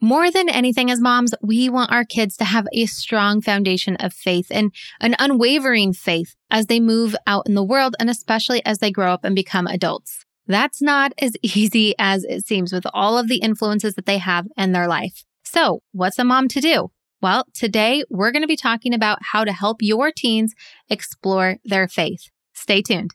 More than anything, as moms, we want our kids to have a strong foundation of faith and an unwavering faith as they move out in the world and especially as they grow up and become adults. That's not as easy as it seems with all of the influences that they have in their life. So, what's a mom to do? Well, today we're going to be talking about how to help your teens explore their faith. Stay tuned.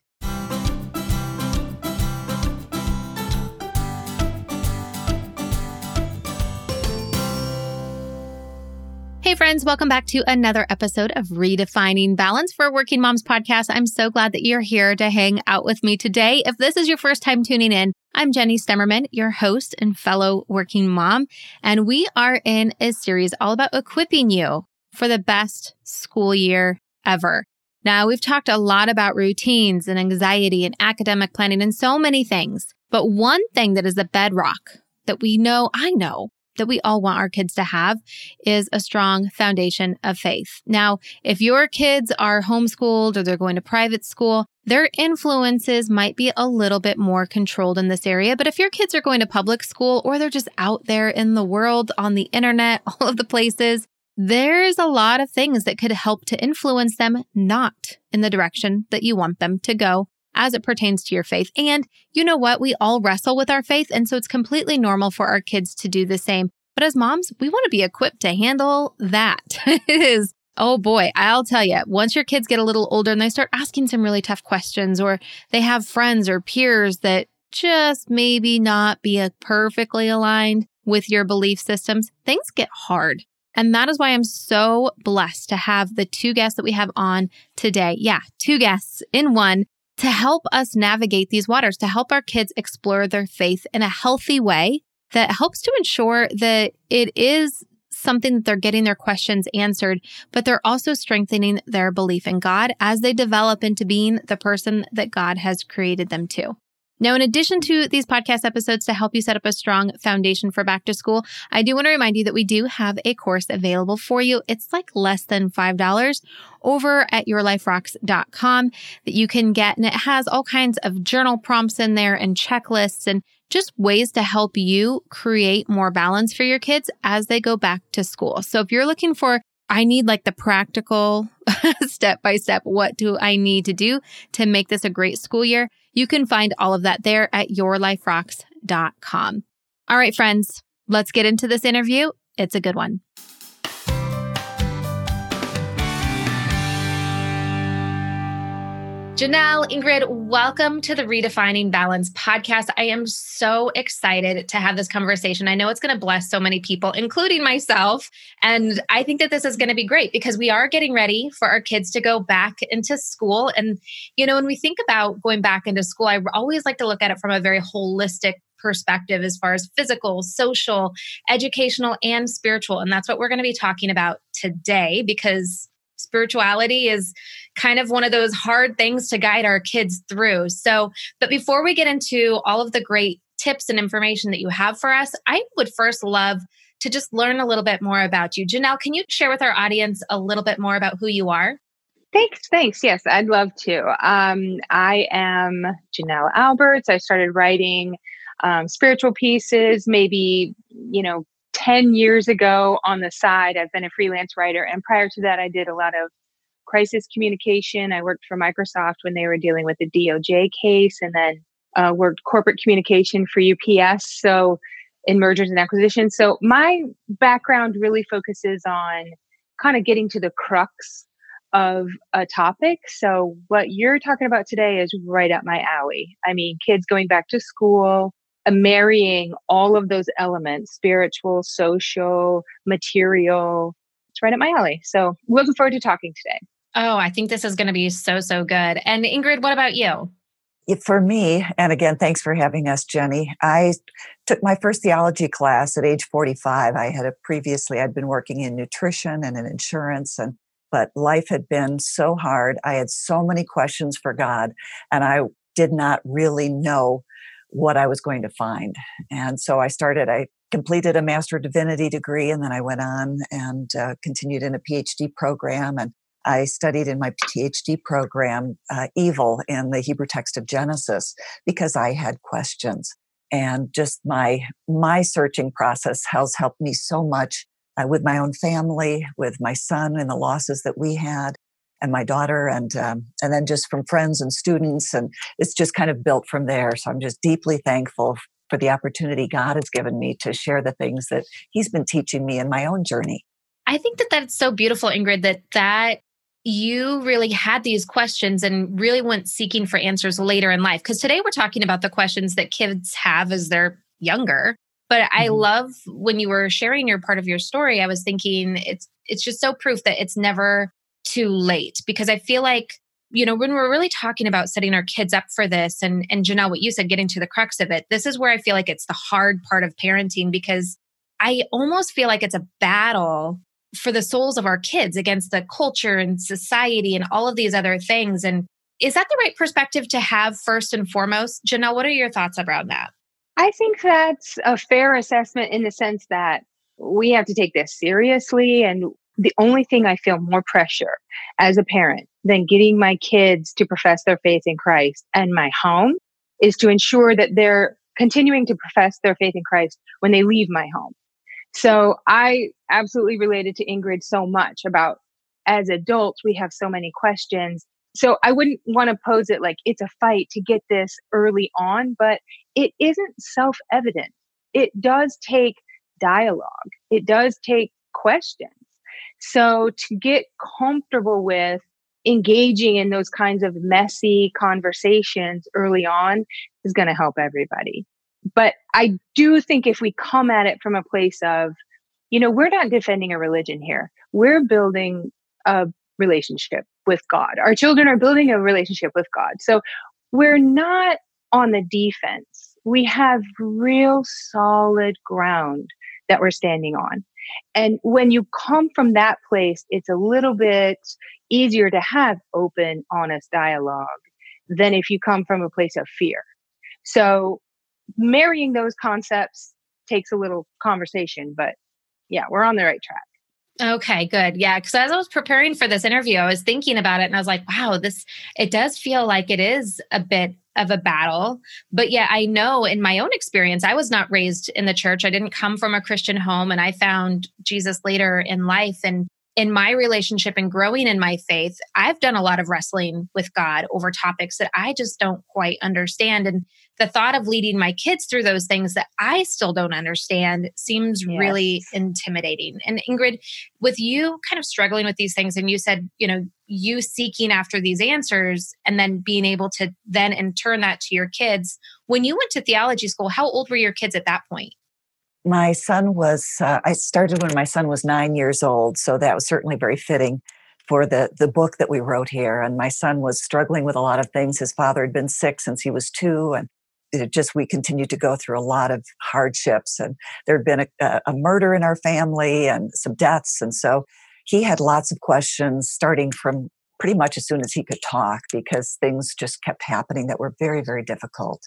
Hey, friends, welcome back to another episode of Redefining Balance for Working Moms podcast. I'm so glad that you're here to hang out with me today. If this is your first time tuning in, I'm Jenny Stemmerman, your host and fellow working mom, and we are in a series all about equipping you for the best school year ever. Now, we've talked a lot about routines and anxiety and academic planning and so many things, but one thing that is the bedrock that we know, I know, that we all want our kids to have is a strong foundation of faith. Now, if your kids are homeschooled or they're going to private school, their influences might be a little bit more controlled in this area. But if your kids are going to public school or they're just out there in the world, on the internet, all of the places, there's a lot of things that could help to influence them not in the direction that you want them to go as it pertains to your faith. And you know what? We all wrestle with our faith. And so it's completely normal for our kids to do the same. But as moms, we want to be equipped to handle that. it is, oh boy, I'll tell you, once your kids get a little older and they start asking some really tough questions, or they have friends or peers that just maybe not be uh, perfectly aligned with your belief systems, things get hard. And that is why I'm so blessed to have the two guests that we have on today. Yeah, two guests in one to help us navigate these waters, to help our kids explore their faith in a healthy way that helps to ensure that it is something that they're getting their questions answered, but they're also strengthening their belief in God as they develop into being the person that God has created them to. Now, in addition to these podcast episodes to help you set up a strong foundation for back to school, I do want to remind you that we do have a course available for you. It's like less than $5 over at yourliferocks.com that you can get. And it has all kinds of journal prompts in there and checklists and just ways to help you create more balance for your kids as they go back to school. So if you're looking for I need like the practical step by step. What do I need to do to make this a great school year? You can find all of that there at yourliferocks.com. All right, friends, let's get into this interview. It's a good one. Janelle, Ingrid, welcome to the Redefining Balance podcast. I am so excited to have this conversation. I know it's going to bless so many people, including myself. And I think that this is going to be great because we are getting ready for our kids to go back into school. And, you know, when we think about going back into school, I always like to look at it from a very holistic perspective as far as physical, social, educational, and spiritual. And that's what we're going to be talking about today because spirituality is kind of one of those hard things to guide our kids through. So, but before we get into all of the great tips and information that you have for us, I would first love to just learn a little bit more about you. Janelle, can you share with our audience a little bit more about who you are? Thanks. Thanks. Yes, I'd love to. Um, I am Janelle Alberts. I started writing um, spiritual pieces maybe, you know, 10 years ago on the side. I've been a freelance writer. And prior to that, I did a lot of crisis communication. I worked for Microsoft when they were dealing with the DOJ case and then uh, worked corporate communication for UPS. So in mergers and acquisitions. So my background really focuses on kind of getting to the crux of a topic. So what you're talking about today is right up my alley. I mean, kids going back to school, Uh, marrying all of those elements spiritual, social, material. It's right up my alley. So, looking forward to talking today. Oh, I think this is going to be so, so good. And Ingrid, what about you? For me, and again, thanks for having us, Jenny. I took my first theology class at age 45. I had a previously, I'd been working in nutrition and in insurance, and but life had been so hard. I had so many questions for God, and I did not really know what I was going to find. And so I started, I completed a Master of Divinity degree, and then I went on and uh, continued in a PhD program. And I studied in my PhD program uh, evil in the Hebrew text of Genesis because I had questions. and just my my searching process has helped me so much uh, with my own family, with my son and the losses that we had, and my daughter, and um, and then just from friends and students, and it's just kind of built from there. So I'm just deeply thankful for the opportunity God has given me to share the things that He's been teaching me in my own journey. I think that that's so beautiful, Ingrid, that that you really had these questions and really went seeking for answers later in life. Because today we're talking about the questions that kids have as they're younger. But mm-hmm. I love when you were sharing your part of your story, I was thinking it's it's just so proof that it's never too late because I feel like you know when we're really talking about setting our kids up for this and and Janelle what you said getting to the crux of it this is where I feel like it's the hard part of parenting because I almost feel like it's a battle for the souls of our kids against the culture and society and all of these other things. And is that the right perspective to have first and foremost? Janelle, what are your thoughts around that? I think that's a fair assessment in the sense that we have to take this seriously. And the only thing I feel more pressure as a parent than getting my kids to profess their faith in Christ and my home is to ensure that they're continuing to profess their faith in Christ when they leave my home. So I absolutely related to Ingrid so much about as adults, we have so many questions. So I wouldn't want to pose it like it's a fight to get this early on, but it isn't self evident. It does take dialogue, it does take questions. So to get comfortable with engaging in those kinds of messy conversations early on is going to help everybody. But I do think if we come at it from a place of, you know, we're not defending a religion here. We're building a relationship with God. Our children are building a relationship with God. So we're not on the defense. We have real solid ground that we're standing on. And when you come from that place, it's a little bit easier to have open, honest dialogue than if you come from a place of fear. So marrying those concepts takes a little conversation, but yeah, we're on the right track. Okay, good. Yeah, because as I was preparing for this interview, I was thinking about it and I was like, wow, this it does feel like it is a bit of a battle. But yeah, I know in my own experience, I was not raised in the church. I didn't come from a Christian home and I found Jesus later in life and in my relationship and growing in my faith, I've done a lot of wrestling with God over topics that I just don't quite understand. And the thought of leading my kids through those things that I still don't understand seems yes. really intimidating. And Ingrid, with you kind of struggling with these things, and you said, you know, you seeking after these answers and then being able to then and turn that to your kids. When you went to theology school, how old were your kids at that point? My son was uh, i started when my son was nine years old so that was certainly very fitting for the the book that we wrote here and my son was struggling with a lot of things. His father had been sick since he was two and it just we continued to go through a lot of hardships and there had been a, a murder in our family and some deaths and so he had lots of questions starting from pretty much as soon as he could talk because things just kept happening that were very very difficult.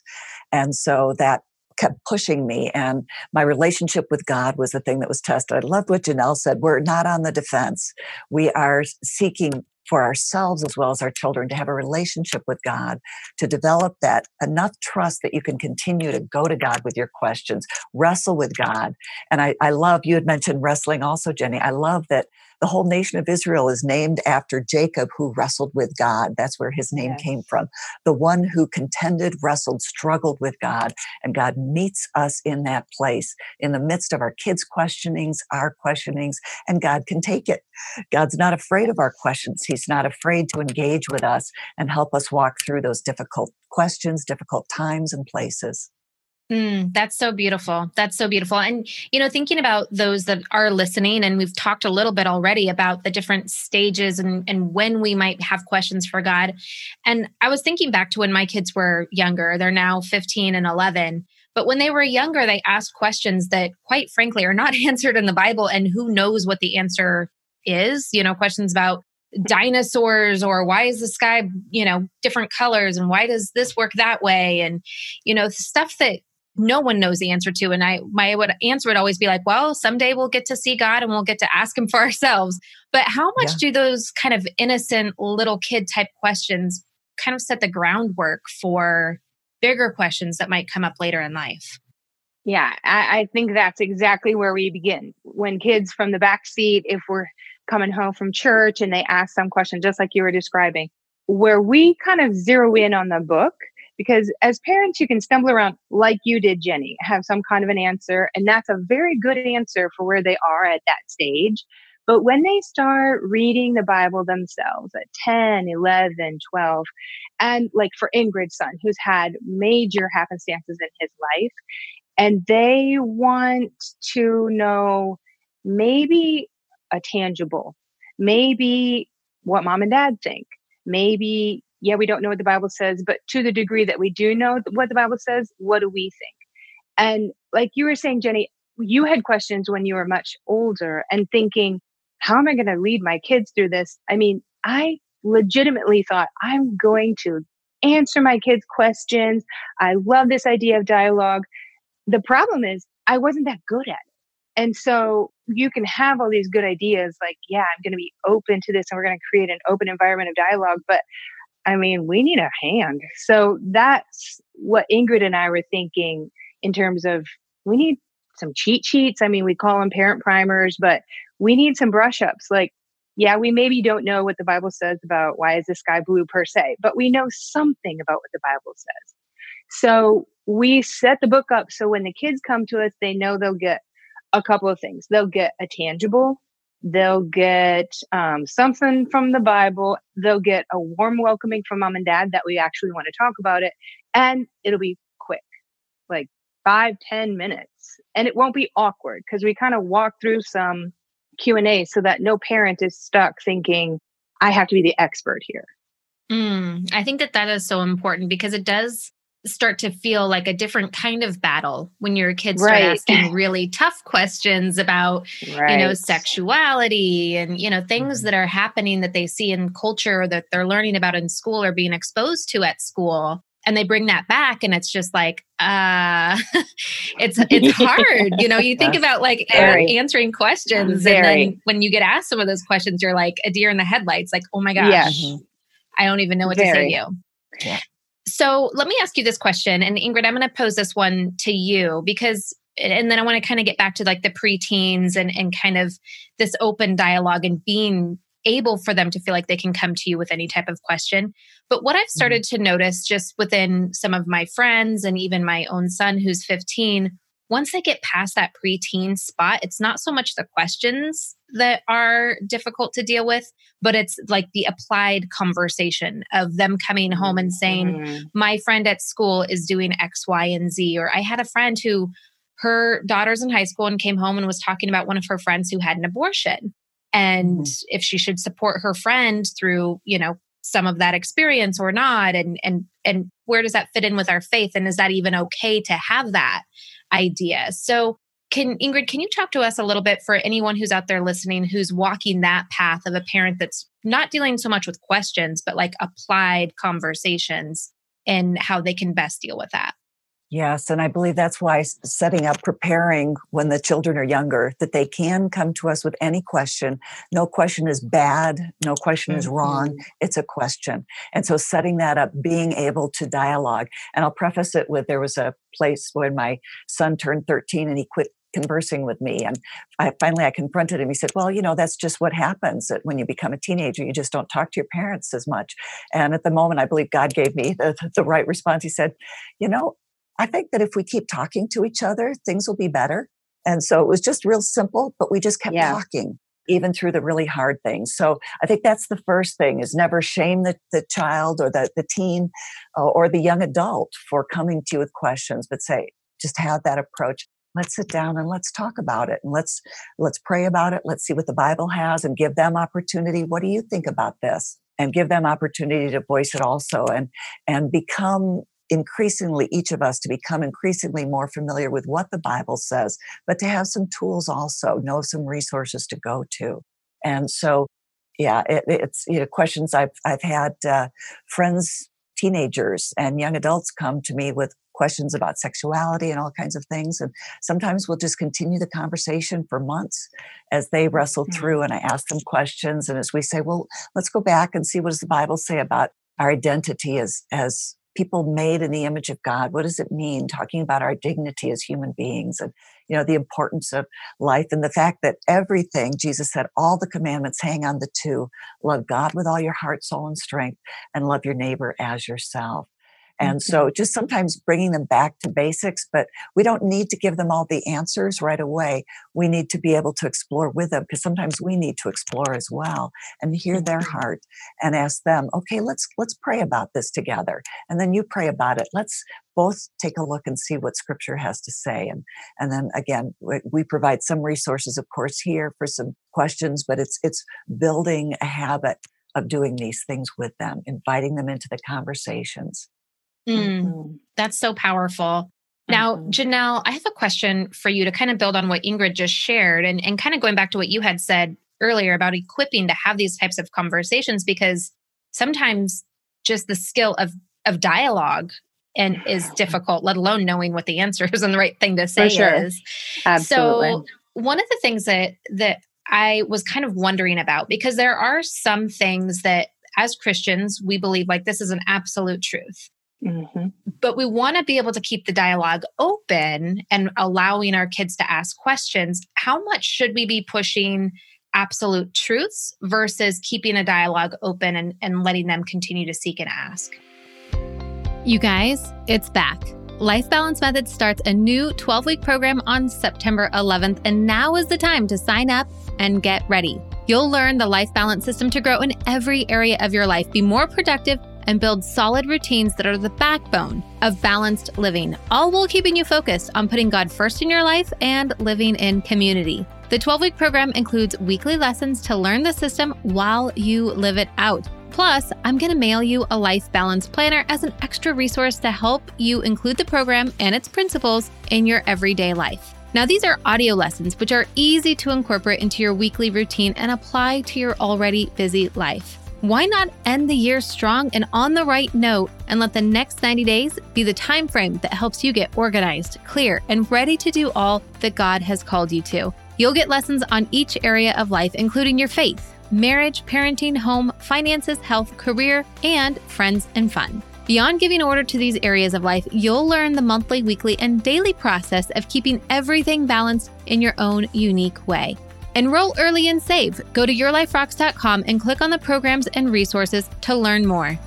And so that kept pushing me. And my relationship with God was the thing that was tested. I loved what Janelle said. We're not on the defense. We are seeking for ourselves as well as our children to have a relationship with God, to develop that enough trust that you can continue to go to God with your questions, wrestle with God. And I, I love, you had mentioned wrestling also, Jenny. I love that the whole nation of Israel is named after Jacob, who wrestled with God. That's where his name yes. came from. The one who contended, wrestled, struggled with God. And God meets us in that place in the midst of our kids' questionings, our questionings, and God can take it. God's not afraid of our questions. He's not afraid to engage with us and help us walk through those difficult questions, difficult times and places. Mm, that's so beautiful. That's so beautiful. And, you know, thinking about those that are listening, and we've talked a little bit already about the different stages and, and when we might have questions for God. And I was thinking back to when my kids were younger, they're now 15 and 11. But when they were younger, they asked questions that, quite frankly, are not answered in the Bible. And who knows what the answer is? You know, questions about dinosaurs or why is the sky you know different colors and why does this work that way and you know stuff that no one knows the answer to. And I my would answer would always be like, well, someday we'll get to see God and we'll get to ask him for ourselves. But how much yeah. do those kind of innocent little kid type questions kind of set the groundwork for bigger questions that might come up later in life. Yeah, I, I think that's exactly where we begin. When kids from the back seat, if we're coming home from church and they ask some question, just like you were describing, where we kind of zero in on the book because as parents you can stumble around like you did jenny have some kind of an answer and that's a very good answer for where they are at that stage. But when they start reading the bible themselves at 10 11 12 and like for ingrid's son who's had major happenstances in his life and they want to know maybe a tangible maybe what mom and dad think maybe yeah, we don't know what the Bible says, but to the degree that we do know what the Bible says, what do we think? And like you were saying, Jenny, you had questions when you were much older and thinking, how am I going to lead my kids through this? I mean, I legitimately thought I'm going to answer my kids' questions. I love this idea of dialogue. The problem is, I wasn't that good at it. And so you can have all these good ideas like, yeah, I'm going to be open to this and we're going to create an open environment of dialogue. But I mean, we need a hand. So that's what Ingrid and I were thinking in terms of we need some cheat sheets. I mean, we call them parent primers, but we need some brush ups. Like, yeah, we maybe don't know what the Bible says about why is the sky blue per se, but we know something about what the Bible says. So we set the book up so when the kids come to us, they know they'll get a couple of things. They'll get a tangible They'll get um, something from the Bible. They'll get a warm welcoming from mom and dad that we actually want to talk about it. And it'll be quick, like five ten minutes. And it won't be awkward because we kind of walk through some Q&A so that no parent is stuck thinking, I have to be the expert here. Mm, I think that that is so important because it does start to feel like a different kind of battle when your kids start right. asking really tough questions about right. you know sexuality and you know things mm-hmm. that are happening that they see in culture or that they're learning about in school or being exposed to at school and they bring that back and it's just like uh it's it's hard you know you think about like Very. answering questions Very. and then when you get asked some of those questions you're like a deer in the headlights like oh my gosh yes. i don't even know what Very. to say to you yeah. So let me ask you this question. And Ingrid, I'm going to pose this one to you because, and then I want to kind of get back to like the preteens and, and kind of this open dialogue and being able for them to feel like they can come to you with any type of question. But what I've mm-hmm. started to notice just within some of my friends and even my own son who's 15 once they get past that preteen spot, it's not so much the questions that are difficult to deal with, but it's like the applied conversation of them coming home and saying, mm-hmm. My friend at school is doing X, Y, and Z. Or I had a friend who her daughter's in high school and came home and was talking about one of her friends who had an abortion and mm-hmm. if she should support her friend through, you know, some of that experience or not and and and where does that fit in with our faith and is that even okay to have that idea. So, can Ingrid, can you talk to us a little bit for anyone who's out there listening who's walking that path of a parent that's not dealing so much with questions, but like applied conversations and how they can best deal with that? Yes, and I believe that's why setting up preparing when the children are younger that they can come to us with any question. No question is bad, no question mm-hmm. is wrong. Mm-hmm. It's a question. And so setting that up, being able to dialogue. And I'll preface it with there was a place when my son turned 13 and he quit conversing with me and I finally I confronted him he said well you know that's just what happens that when you become a teenager you just don't talk to your parents as much and at the moment I believe God gave me the, the right response he said you know I think that if we keep talking to each other, things will be better. And so it was just real simple, but we just kept yeah. talking even through the really hard things. So I think that's the first thing is never shame the, the child or the, the teen uh, or the young adult for coming to you with questions, but say, just have that approach. Let's sit down and let's talk about it and let's let's pray about it. Let's see what the Bible has and give them opportunity. What do you think about this? And give them opportunity to voice it also and and become increasingly each of us to become increasingly more familiar with what the bible says but to have some tools also know some resources to go to and so yeah it, it's you know questions i've i've had uh, friends teenagers and young adults come to me with questions about sexuality and all kinds of things and sometimes we'll just continue the conversation for months as they wrestle mm-hmm. through and i ask them questions and as we say well let's go back and see what does the bible say about our identity as as people made in the image of God. What does it mean? Talking about our dignity as human beings and, you know, the importance of life and the fact that everything, Jesus said, all the commandments hang on the two love God with all your heart, soul, and strength, and love your neighbor as yourself. And mm-hmm. so just sometimes bringing them back to basics, but we don't need to give them all the answers right away. We need to be able to explore with them because sometimes we need to explore as well and hear their mm-hmm. heart and ask them, okay, let's, let's pray about this together. And then you pray about it. Let's both take a look and see what scripture has to say. And, and then again, we, we provide some resources, of course, here for some questions, but it's, it's building a habit of doing these things with them, inviting them into the conversations. Mm, mm-hmm. That's so powerful. Now, mm-hmm. Janelle, I have a question for you to kind of build on what Ingrid just shared and, and kind of going back to what you had said earlier about equipping to have these types of conversations because sometimes just the skill of of dialogue and is difficult, let alone knowing what the answer is and the right thing to say sure. is. Absolutely. So one of the things that that I was kind of wondering about because there are some things that as Christians we believe like this is an absolute truth. Mm-hmm. But we want to be able to keep the dialogue open and allowing our kids to ask questions. How much should we be pushing absolute truths versus keeping a dialogue open and, and letting them continue to seek and ask? You guys, it's back. Life Balance Method starts a new 12 week program on September 11th, and now is the time to sign up and get ready. You'll learn the life balance system to grow in every area of your life, be more productive and build solid routines that are the backbone of balanced living, all while keeping you focused on putting God first in your life and living in community. The 12 week program includes weekly lessons to learn the system while you live it out. Plus, I'm going to mail you a life balance planner as an extra resource to help you include the program and its principles in your everyday life. Now, these are audio lessons which are easy to incorporate into your weekly routine and apply to your already busy life. Why not end the year strong and on the right note and let the next 90 days be the time frame that helps you get organized, clear, and ready to do all that God has called you to? You'll get lessons on each area of life, including your faith, marriage, parenting, home, finances, health, career, and friends and fun. Beyond giving order to these areas of life, you'll learn the monthly, weekly, and daily process of keeping everything balanced in your own unique way. Enroll early and save. Go to yourliferocks.com and click on the programs and resources to learn more.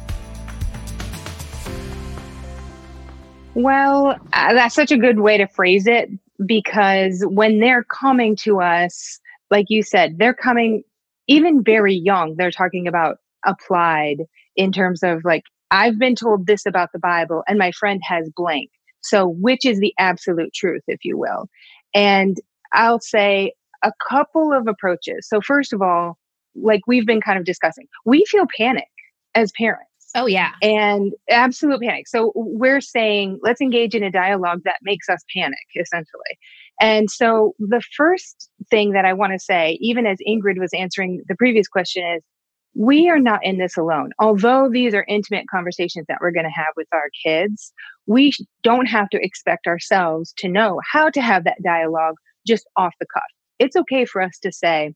Well, uh, that's such a good way to phrase it because when they're coming to us, like you said, they're coming even very young. They're talking about applied in terms of like, I've been told this about the Bible and my friend has blank. So, which is the absolute truth, if you will? And I'll say, a couple of approaches. So, first of all, like we've been kind of discussing, we feel panic as parents. Oh, yeah. And absolute panic. So, we're saying, let's engage in a dialogue that makes us panic, essentially. And so, the first thing that I want to say, even as Ingrid was answering the previous question, is we are not in this alone. Although these are intimate conversations that we're going to have with our kids, we don't have to expect ourselves to know how to have that dialogue just off the cuff it's okay for us to say,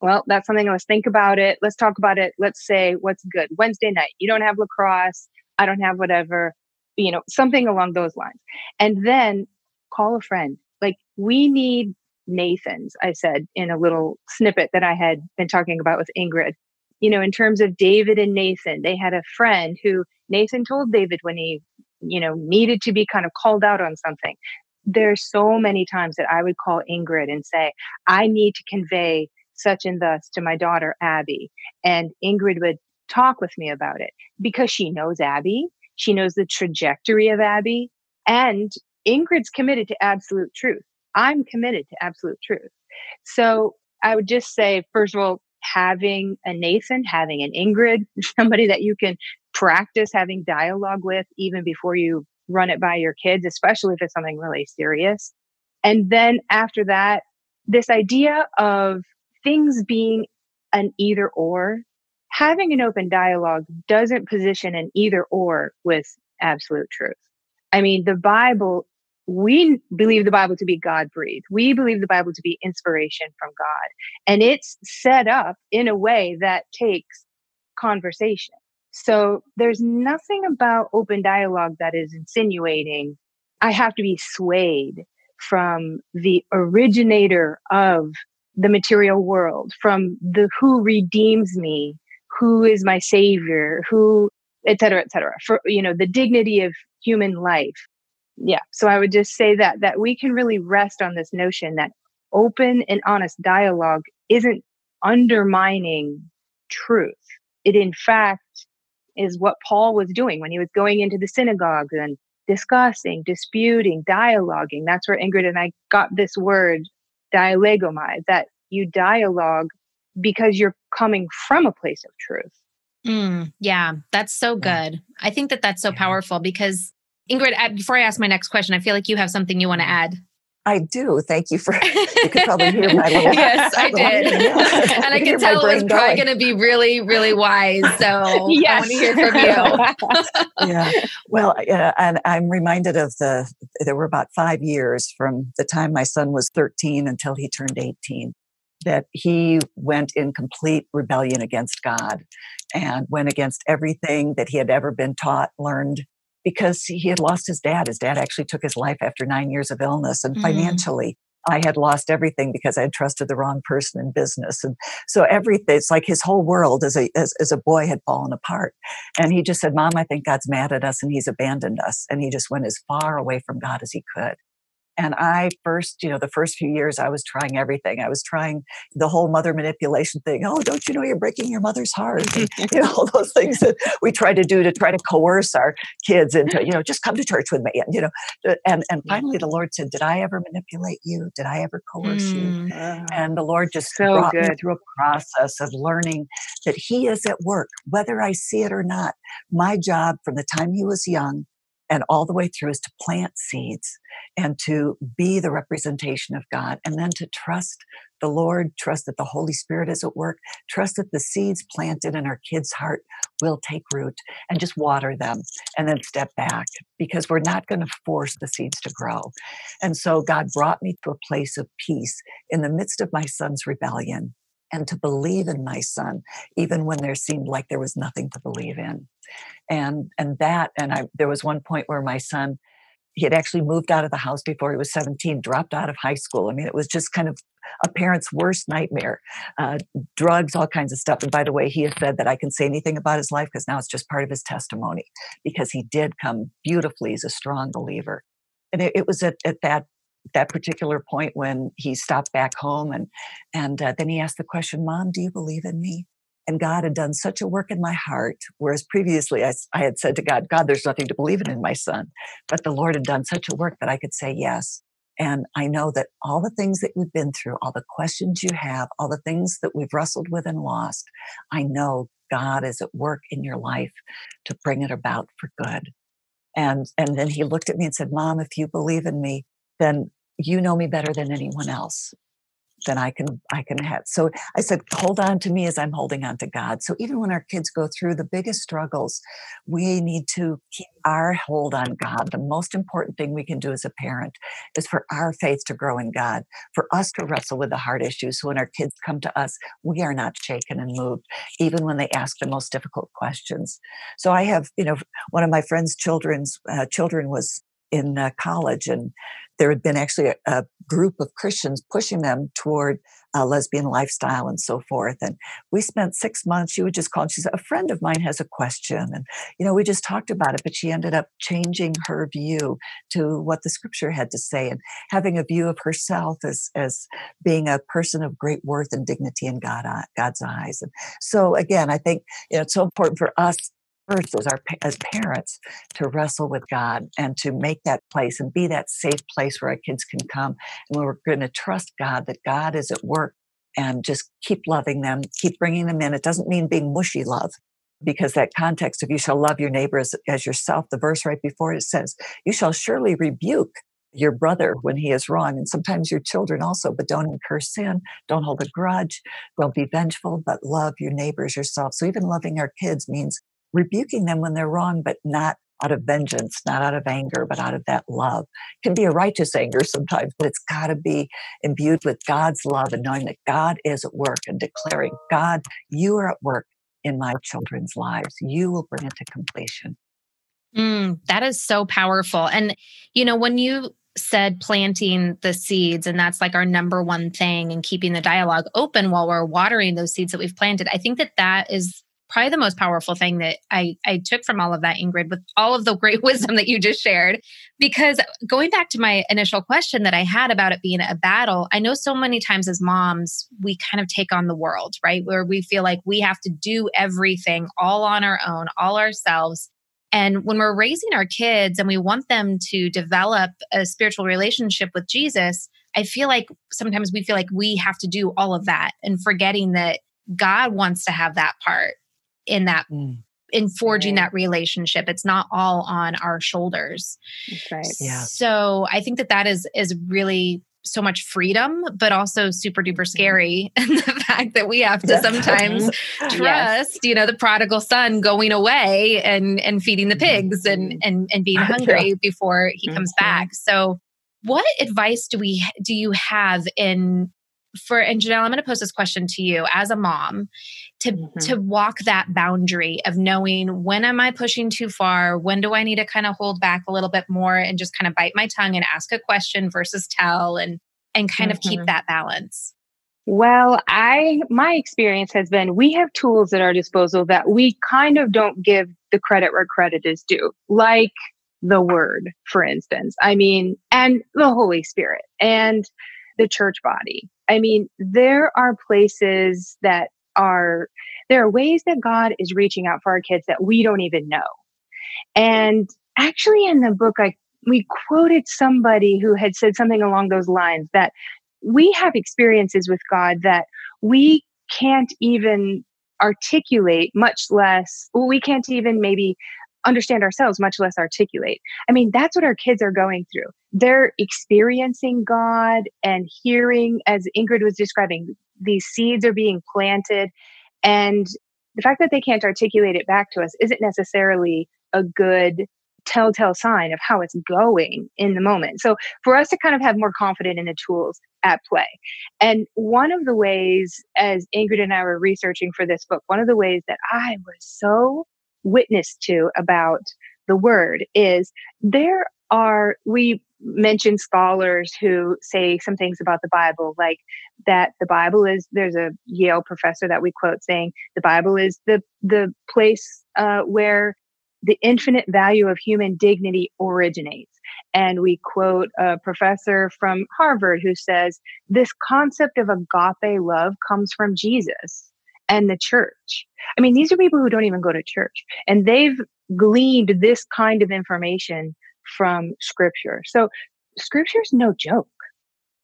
well, that's something. Let's think about it. Let's talk about it. Let's say what's good. Wednesday night, you don't have lacrosse. I don't have whatever, you know, something along those lines. And then call a friend. Like we need Nathan's, I said in a little snippet that I had been talking about with Ingrid. You know, in terms of David and Nathan, they had a friend who Nathan told David when he, you know, needed to be kind of called out on something there's so many times that I would call Ingrid and say, I need to convey such and thus to my daughter, Abby. And Ingrid would talk with me about it because she knows Abby. She knows the trajectory of Abby. And Ingrid's committed to absolute truth. I'm committed to absolute truth. So I would just say, first of all, having a Nathan, having an Ingrid, somebody that you can practice having dialogue with even before you run it by your kids, especially if it's something really serious. And then after that, this idea of things being an either or, having an open dialogue doesn't position an either or with absolute truth. I mean, the Bible, we believe the Bible to be God breathed. We believe the Bible to be inspiration from God. And it's set up in a way that takes conversation. So there's nothing about open dialogue that is insinuating I have to be swayed from the originator of the material world, from the who redeems me, who is my savior, who, et cetera, et cetera, for, you know, the dignity of human life. Yeah. So I would just say that, that we can really rest on this notion that open and honest dialogue isn't undermining truth. It, in fact, is what Paul was doing when he was going into the synagogues and discussing, disputing, dialoguing. That's where Ingrid and I got this word, dialegomai, that you dialogue because you're coming from a place of truth. Mm, yeah, that's so good. I think that that's so powerful because Ingrid, before I ask my next question, I feel like you have something you want to add. I do. Thank you for. You could probably hear my little. yes, I did, and I can tell it's probably going to be really, really wise. So yes. I want to hear from you. yeah. Well, yeah, uh, and I'm reminded of the. There were about five years from the time my son was 13 until he turned 18 that he went in complete rebellion against God and went against everything that he had ever been taught, learned, because he had lost his dad. His dad actually took his life after nine years of illness, and mm. financially, I had lost everything because I had trusted the wrong person in business. And so everything, it's like his whole world as a, as, as, a boy had fallen apart. And he just said, Mom, I think God's mad at us and he's abandoned us. And he just went as far away from God as he could. And I first, you know, the first few years, I was trying everything. I was trying the whole mother manipulation thing. Oh, don't you know you're breaking your mother's heart? And, you know, all those things that we try to do to try to coerce our kids into, you know, just come to church with me. And, you know, and, and finally the Lord said, Did I ever manipulate you? Did I ever coerce mm. you? And the Lord just so brought good. me through a process of learning that He is at work, whether I see it or not. My job from the time He was young and all the way through is to plant seeds and to be the representation of God and then to trust the Lord, trust that the Holy Spirit is at work, trust that the seeds planted in our kids' heart will take root and just water them and then step back because we're not going to force the seeds to grow. And so God brought me to a place of peace in the midst of my son's rebellion and to believe in my son, even when there seemed like there was nothing to believe in. And and that, and I there was one point where my son, he had actually moved out of the house before he was 17, dropped out of high school. I mean, it was just kind of a parent's worst nightmare. Uh, drugs, all kinds of stuff. And by the way, he has said that I can say anything about his life because now it's just part of his testimony because he did come beautifully. He's a strong believer. And it, it was at, at that that particular point when he stopped back home and and uh, then he asked the question mom do you believe in me and god had done such a work in my heart whereas previously I, I had said to god god there's nothing to believe in in my son but the lord had done such a work that i could say yes. And i know that all the things that we've been through all the questions you have all the things that we've wrestled with and lost i know god is at work in your life to bring it about for good. And and then he looked at me and said mom if you believe in me then you know me better than anyone else then I can I can have. So I said, hold on to me as I'm holding on to God. So even when our kids go through the biggest struggles, we need to keep our hold on God. The most important thing we can do as a parent is for our faith to grow in God, for us to wrestle with the hard issues. So when our kids come to us, we are not shaken and moved, even when they ask the most difficult questions. So I have, you know, one of my friend's children's uh, children was in uh, college and there had been actually a, a, group of Christians pushing them toward a lesbian lifestyle and so forth. And we spent six months. She would just call. And she said, "A friend of mine has a question," and you know, we just talked about it. But she ended up changing her view to what the Scripture had to say, and having a view of herself as as being a person of great worth and dignity in God uh, God's eyes. And so, again, I think you know, it's so important for us first as our as parents to wrestle with God and to make that place and be that safe place where our kids can come and we're going to trust God that God is at work and just keep loving them, keep bringing them in. It doesn't mean being mushy love because that context of you shall love your neighbor as, as yourself, the verse right before it says, you shall surely rebuke your brother when he is wrong, and sometimes your children also, but don't incur sin, don't hold a grudge, don't be vengeful, but love your neighbors yourself. So even loving our kids means rebuking them when they're wrong, but not out of vengeance, not out of anger, but out of that love. It can be a righteous anger sometimes, but it's got to be imbued with God's love and knowing that God is at work and declaring, God, you are at work in my children's lives. You will bring it to completion. Mm, that is so powerful. And, you know, when you said planting the seeds, and that's like our number one thing, and keeping the dialogue open while we're watering those seeds that we've planted, I think that that is probably the most powerful thing that I, I took from all of that, Ingrid, with all of the great wisdom that you just shared. Because going back to my initial question that I had about it being a battle, I know so many times as moms, we kind of take on the world, right? Where we feel like we have to do everything all on our own, all ourselves. And when we're raising our kids and we want them to develop a spiritual relationship with Jesus, I feel like sometimes we feel like we have to do all of that and forgetting that God wants to have that part in that mm. in forging right. that relationship it's not all on our shoulders That's right yeah so i think that that is is really so much freedom, but also super duper mm-hmm. scary. And the fact that we have to sometimes trust, yes. you know, the prodigal son going away and and feeding the pigs and mm-hmm. and and being hungry before he comes mm-hmm. back. So what advice do we do you have in for and Janelle, I'm going to pose this question to you as a mom to mm-hmm. to walk that boundary of knowing when am I pushing too far? When do I need to kind of hold back a little bit more and just kind of bite my tongue and ask a question versus tell and and kind mm-hmm. of keep mm-hmm. that balance? Well, I my experience has been we have tools at our disposal that we kind of don't give the credit where credit is due. Like the word, for instance. I mean, and the Holy Spirit and the church body. I mean, there are places that are, there are ways that God is reaching out for our kids that we don't even know. And actually, in the book, I, we quoted somebody who had said something along those lines that we have experiences with God that we can't even articulate, much less, we can't even maybe understand ourselves, much less articulate. I mean, that's what our kids are going through. They're experiencing God and hearing, as Ingrid was describing, these seeds are being planted. And the fact that they can't articulate it back to us isn't necessarily a good telltale sign of how it's going in the moment. So for us to kind of have more confidence in the tools at play. And one of the ways, as Ingrid and I were researching for this book, one of the ways that I was so witness to about the word is there are, we mentioned scholars who say some things about the Bible, like that the Bible is, there's a Yale professor that we quote saying the Bible is the, the place uh, where the infinite value of human dignity originates. And we quote a professor from Harvard who says, This concept of agape love comes from Jesus and the church. I mean, these are people who don't even go to church and they've gleaned this kind of information from scripture. So scripture is no joke.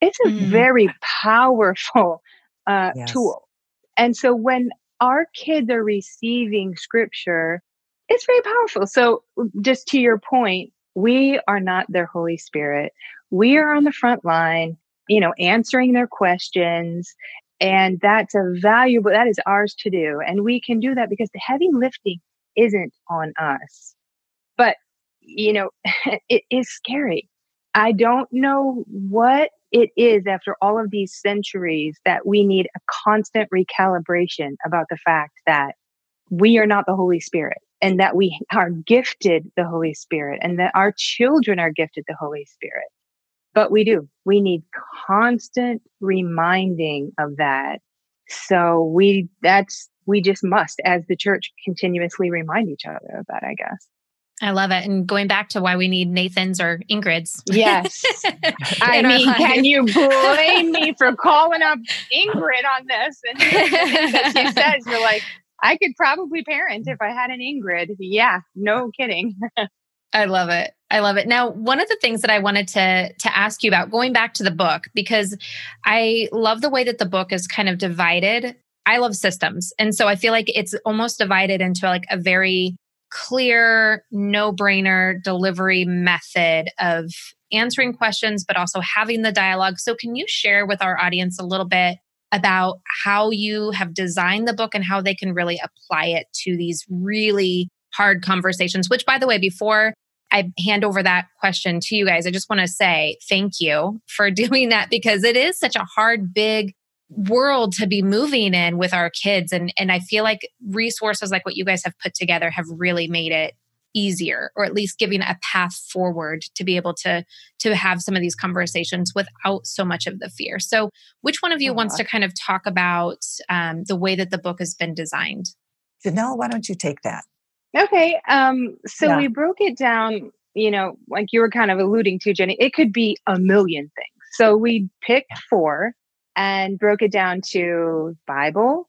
It's a mm. very powerful uh, yes. tool. And so when our kids are receiving scripture, it's very powerful. So just to your point, we are not their Holy Spirit. We are on the front line, you know, answering their questions and that's a valuable, that is ours to do. And we can do that because the heavy lifting isn't on us. But, you know, it is scary. I don't know what it is after all of these centuries that we need a constant recalibration about the fact that we are not the Holy Spirit and that we are gifted the Holy Spirit and that our children are gifted the Holy Spirit. But we do. We need constant reminding of that. So we, that's, we just must, as the church, continuously remind each other of that, I guess. I love it. And going back to why we need Nathan's or Ingrid's. Yes. I mean, can you blame me for calling up Ingrid on this? And she says, you're like, I could probably parent if I had an Ingrid. Yeah, no kidding. I love it. I love it. Now, one of the things that I wanted to to ask you about going back to the book because I love the way that the book is kind of divided. I love systems. And so I feel like it's almost divided into like a very clear, no-brainer delivery method of answering questions but also having the dialogue. So can you share with our audience a little bit about how you have designed the book and how they can really apply it to these really hard conversations, which by the way, before I hand over that question to you guys, I just want to say thank you for doing that because it is such a hard, big world to be moving in with our kids. And and I feel like resources like what you guys have put together have really made it easier or at least giving a path forward to be able to to have some of these conversations without so much of the fear. So which one of you wants to kind of talk about um, the way that the book has been designed? Janelle why don't you take that? Okay um, so yeah. we broke it down you know like you were kind of alluding to jenny it could be a million things. So we picked four and broke it down to Bible,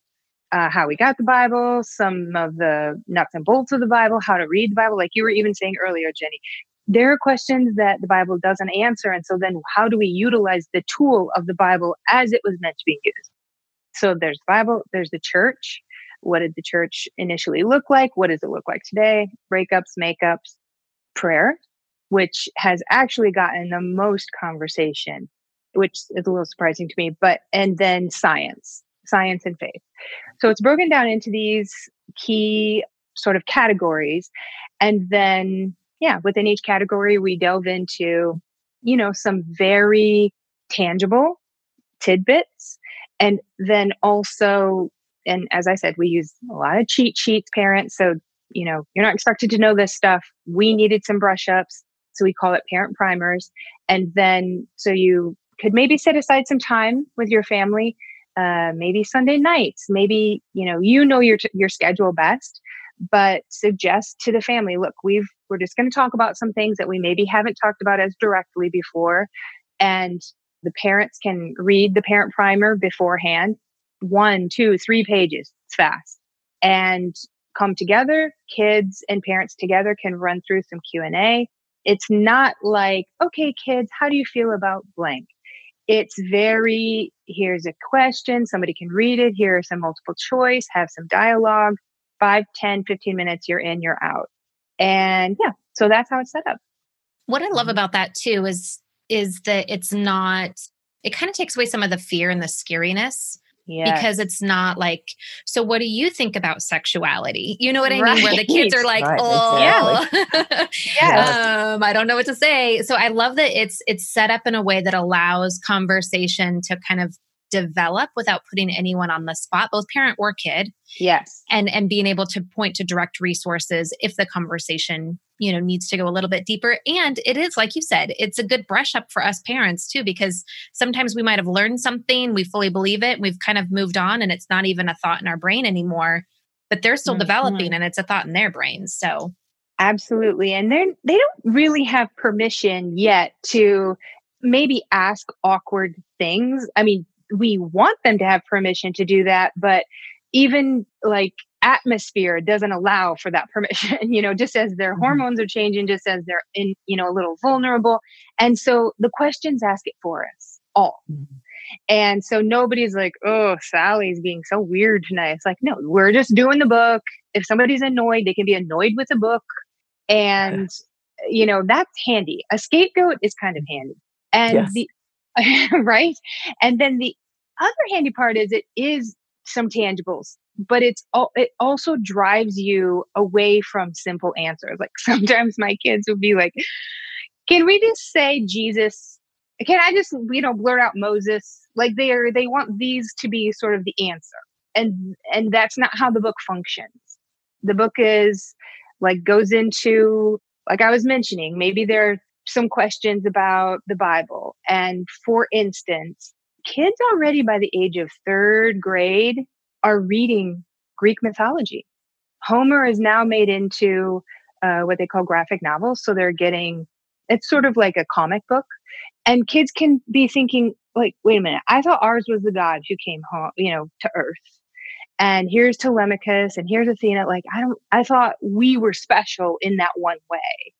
uh, how we got the Bible, some of the nuts and bolts of the Bible, how to read the Bible. Like you were even saying earlier, Jenny, there are questions that the Bible doesn't answer. And so then how do we utilize the tool of the Bible as it was meant to be used? So there's Bible, there's the church. What did the church initially look like? What does it look like today? Breakups, makeups, prayer, which has actually gotten the most conversation which is a little surprising to me, but, and then science, science and faith. So it's broken down into these key sort of categories. And then, yeah, within each category, we delve into, you know, some very tangible tidbits. And then also, and as I said, we use a lot of cheat sheets, parents. So, you know, you're not expected to know this stuff. We needed some brush ups. So we call it parent primers. And then, so you could maybe set aside some time with your family uh, maybe sunday nights maybe you know you know your your schedule best but suggest to the family look we've we're just going to talk about some things that we maybe haven't talked about as directly before and the parents can read the parent primer beforehand. One two three pages. It's fast. And come together kids and parents together can run through some q&a it's not like okay kids how do you feel about blank it's very here's a question. Somebody can read it. Here's some multiple choice. Have some dialogue. 5 10 15 minutes. You're in you're out. And yeah so that's how it's set up. What i love mm-hmm. about that too is is that it's not it kind of takes away some of the fear and the scariness Yes. Because it's not like, so what do you think about sexuality? You know what I right. mean? Where the kids are like, right. oh, yeah. yeah. um, I don't know what to say. So I love that it's it's set up in a way that allows conversation to kind of develop without putting anyone on the spot, both parent or kid. Yes. And and being able to point to direct resources if the conversation you know needs to go a little bit deeper. And it is like you said it's a good brush up for us parents too because sometimes we might have learned something we fully believe it we've kind of moved on and it's not even a thought in our brain anymore but they're still mm-hmm. developing and it's a thought in their brains so. Absolutely and they they don't really have permission yet to maybe ask awkward things. I mean we want them to have permission to do that but even like atmosphere doesn't allow for that permission you know just as their mm-hmm. hormones are changing just as they're in you know a little vulnerable. And so the questions ask it for us all. Mm-hmm. and so nobody's like oh sally's being so weird tonight. It's like no we're just doing the book. If somebody's annoyed they can be annoyed with the book. And you know that's handy. A scapegoat is kind of handy. And yes. the right? And then the other handy part is it is some tangibles but it's all it also drives you away from simple answers. Like sometimes my kids would be like can we just say jesus can i just you know blurt out moses? Like they are they want these to be sort of the answer. And and that's not how the book functions. The book is like goes into like i was mentioning maybe there are some questions about the bible. And for instance kids already by the age of third grade are reading Greek mythology. Homer is now made into uh, what they call graphic novels. So they're getting, it's sort of like a comic book. And kids can be thinking, like, wait a minute, I thought ours was the god who came home, you know, to earth. And here's Telemachus and here's Athena. Like, I don't, I thought we were special in that one way.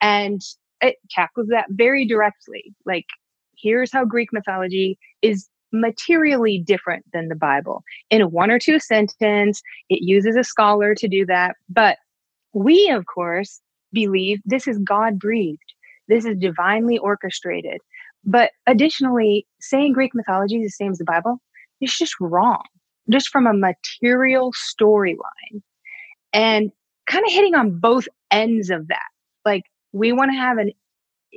And it tackles that very directly. Like, here's how Greek mythology is materially different than the Bible. In one or two sentence, it uses a scholar to do that. But we, of course, believe this is God breathed, this is divinely orchestrated. But additionally, saying Greek mythology is the same as the Bible is just wrong, just from a material storyline. And kind of hitting on both ends of that. Like, we want to have an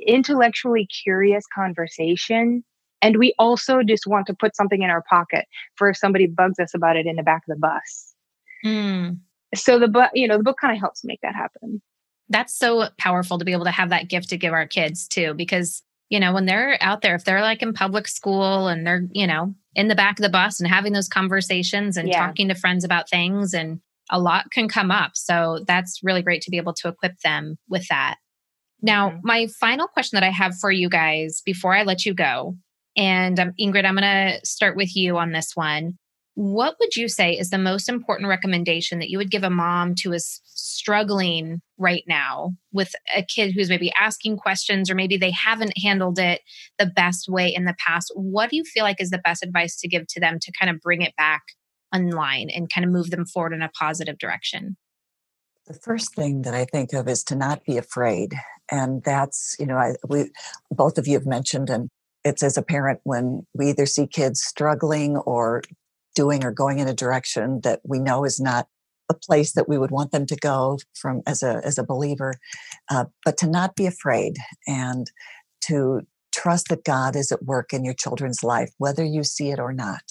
intellectually curious conversation And we also just want to put something in our pocket for if somebody bugs us about it in the back of the bus. Mm. So the book, you know, the book kind of helps make that happen. That's so powerful to be able to have that gift to give our kids too, because you know, when they're out there, if they're like in public school and they're, you know, in the back of the bus and having those conversations and yeah. talking to friends about things and a lot can come up. So that's really great to be able to equip them with that. Now, mm-hmm. my final question that I have for you guys before I let you go, and um, Ingrid, I'm going to start with you on this one. What would you say is the most important recommendation that you would give a mom who is struggling right now with a kid who's maybe asking questions or maybe they haven't handled it the best way in the past? What do you feel like is the best advice to give to them to kind of bring it back online and kind of move them forward in a positive direction? The first thing that I think of is to not be afraid. And that's, you know, I, we, both of you have mentioned, and it's as a parent when we either see kids struggling or doing or going in a direction that we know is not a place that we would want them to go from as a as a believer uh, but to not be afraid and to trust that god is at work in your children's life whether you see it or not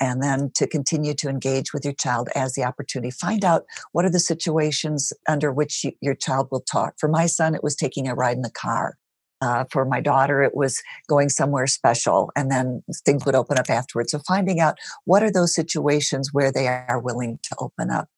and then to continue to engage with your child as the opportunity. Find out what are the situations under which you, your child will talk. For my son, it was taking a ride in the car. Uh, for my daughter, it was going somewhere special, and then things would open up afterwards. So, finding out what are those situations where they are willing to open up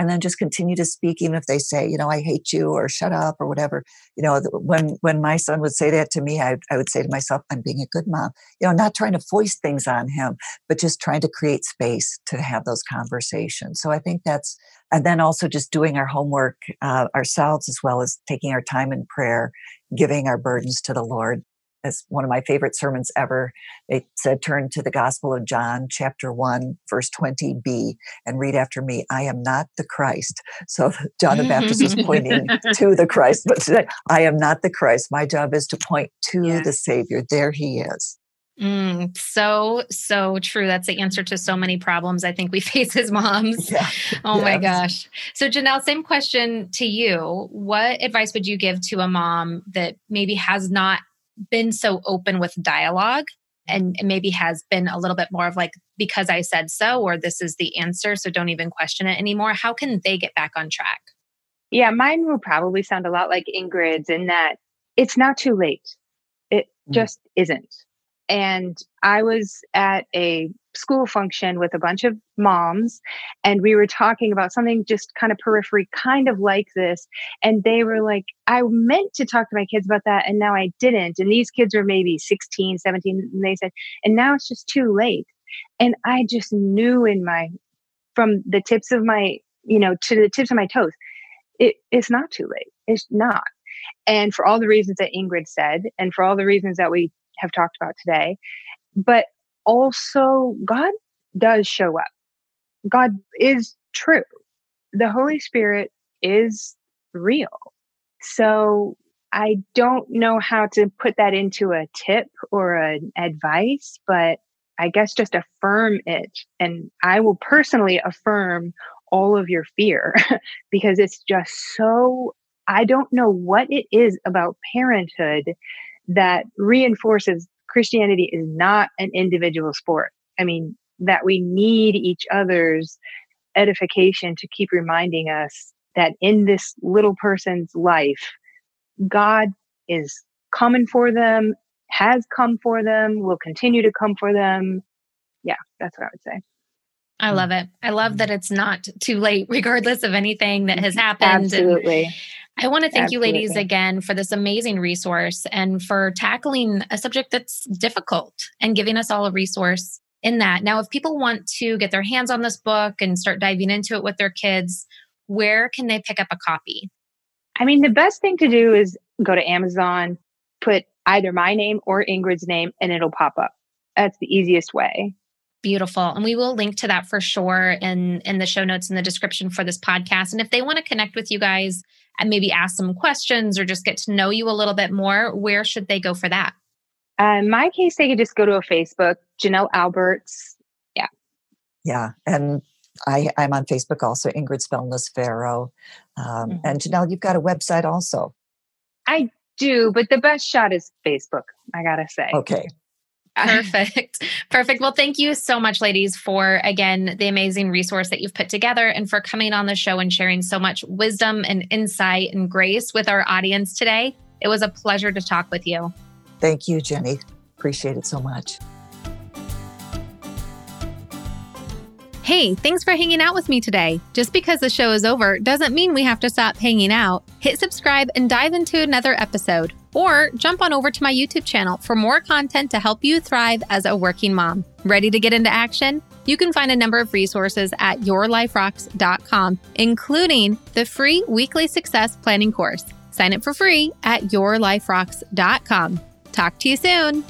and then just continue to speak even if they say you know i hate you or shut up or whatever. You know when when my son would say that to me I, I would say to myself i'm being a good mom. You know not trying to foist things on him but just trying to create space to have those conversations. So i think that's and then also just doing our homework uh, ourselves as well as taking our time in prayer giving our burdens to the lord as one of my favorite sermons ever. It said, Turn to the Gospel of John, chapter 1, verse 20b, and read after me, I am not the Christ. So John the Baptist was pointing to the Christ, but today, I am not the Christ. My job is to point to yeah. the Savior. There he is. Mm, so, so true. That's the answer to so many problems I think we face as moms. Yeah. Oh yes. my gosh. So, Janelle, same question to you. What advice would you give to a mom that maybe has not been so open with dialogue and maybe has been a little bit more of like because I said so or this is the answer so don't even question it anymore how can they get back on track yeah mine will probably sound a lot like Ingrid's in that it's not too late it mm. just isn't and I was at a school function with a bunch of moms and we were talking about something just kind of periphery kind of like this and they were like i meant to talk to my kids about that and now i didn't and these kids were maybe 16 17 and they said and now it's just too late. And i just knew in my from the tips of my you know to the tips of my toes it, it's not too late it's not. And for all the reasons that ingrid said and for all the reasons that we have talked about today but also God does show up. God is true. The Holy Spirit is real. So I don't know how to put that into a tip or an advice, but I guess just affirm it. And I will personally affirm all of your fear because it's just so, I don't know what it is about parenthood that reinforces Christianity is not an individual sport. I mean, that we need each other's edification to keep reminding us that in this little person's life, God is coming for them, has come for them, will continue to come for them. Yeah, that's what I would say. I mm. love it. I love that it's not too late, regardless of anything that has happened. Absolutely. And I want to thank Absolutely. you, ladies, again for this amazing resource and for tackling a subject that's difficult and giving us all a resource in that. Now, if people want to get their hands on this book and start diving into it with their kids, where can they pick up a copy? I mean, the best thing to do is go to Amazon, put either my name or Ingrid's name, and it'll pop up. That's the easiest way. Beautiful. And we will link to that for sure in in the show notes in the description for this podcast. And if they want to connect with you guys and maybe ask some questions or just get to know you a little bit more, where should they go for that? Uh, in my case, they could just go to a Facebook, Janelle Alberts. Yeah. Yeah. And I, I'm on Facebook also, Ingrid Spellness Faro. Um, mm-hmm. And Janelle, you've got a website also. I do, but the best shot is Facebook, I got to say. Okay. Perfect. Perfect. Well, thank you so much, ladies, for again the amazing resource that you've put together and for coming on the show and sharing so much wisdom and insight and grace with our audience today. It was a pleasure to talk with you. Thank you, Jenny. Appreciate it so much. Hey, thanks for hanging out with me today. Just because the show is over doesn't mean we have to stop hanging out. Hit subscribe and dive into another episode, or jump on over to my YouTube channel for more content to help you thrive as a working mom. Ready to get into action? You can find a number of resources at yourliferocks.com, including the free weekly success planning course. Sign up for free at yourliferocks.com. Talk to you soon.